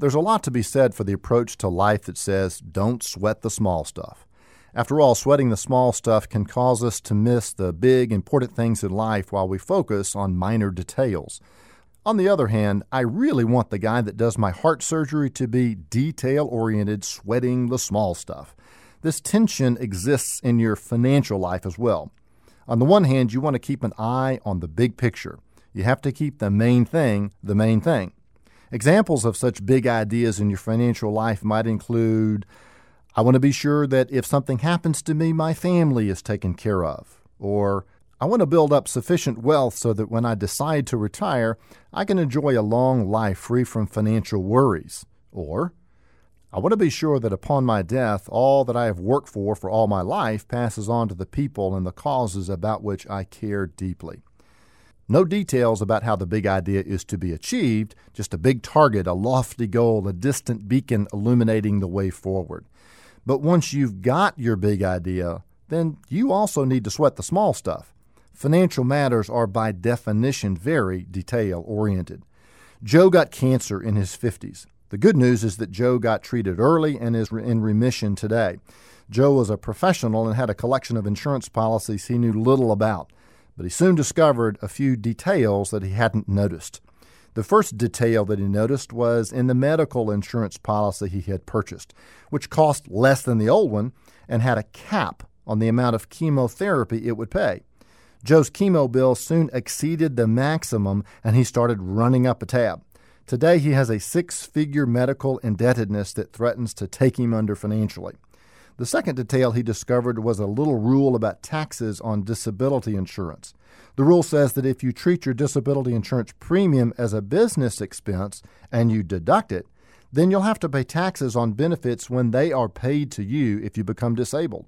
There's a lot to be said for the approach to life that says, don't sweat the small stuff. After all, sweating the small stuff can cause us to miss the big, important things in life while we focus on minor details. On the other hand, I really want the guy that does my heart surgery to be detail oriented, sweating the small stuff. This tension exists in your financial life as well. On the one hand, you want to keep an eye on the big picture. You have to keep the main thing the main thing. Examples of such big ideas in your financial life might include I want to be sure that if something happens to me, my family is taken care of. Or I want to build up sufficient wealth so that when I decide to retire, I can enjoy a long life free from financial worries. Or I want to be sure that upon my death, all that I have worked for for all my life passes on to the people and the causes about which I care deeply. No details about how the big idea is to be achieved, just a big target, a lofty goal, a distant beacon illuminating the way forward. But once you've got your big idea, then you also need to sweat the small stuff. Financial matters are by definition very detail oriented. Joe got cancer in his 50s. The good news is that Joe got treated early and is in remission today. Joe was a professional and had a collection of insurance policies he knew little about, but he soon discovered a few details that he hadn't noticed. The first detail that he noticed was in the medical insurance policy he had purchased, which cost less than the old one and had a cap on the amount of chemotherapy it would pay. Joe's chemo bill soon exceeded the maximum and he started running up a tab. Today, he has a six figure medical indebtedness that threatens to take him under financially. The second detail he discovered was a little rule about taxes on disability insurance. The rule says that if you treat your disability insurance premium as a business expense and you deduct it, then you'll have to pay taxes on benefits when they are paid to you if you become disabled.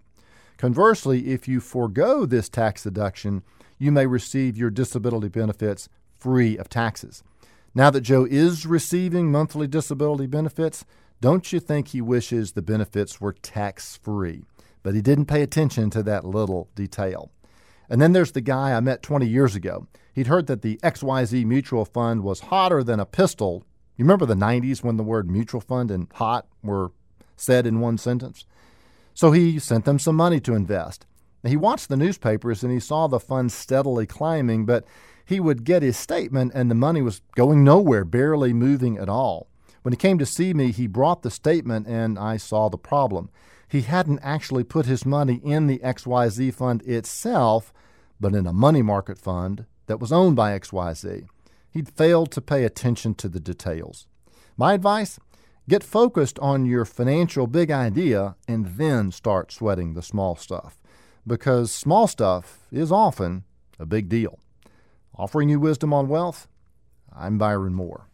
Conversely, if you forego this tax deduction, you may receive your disability benefits free of taxes. Now that Joe is receiving monthly disability benefits, don't you think he wishes the benefits were tax free? But he didn't pay attention to that little detail. And then there's the guy I met 20 years ago. He'd heard that the XYZ mutual fund was hotter than a pistol. You remember the 90s when the word mutual fund and hot were said in one sentence? So he sent them some money to invest. He watched the newspapers and he saw the fund steadily climbing, but he would get his statement and the money was going nowhere, barely moving at all. When he came to see me, he brought the statement and I saw the problem. He hadn't actually put his money in the XYZ fund itself, but in a money market fund that was owned by XYZ. He'd failed to pay attention to the details. My advice get focused on your financial big idea and then start sweating the small stuff because small stuff is often a big deal. Offering you wisdom on wealth, I'm Byron Moore.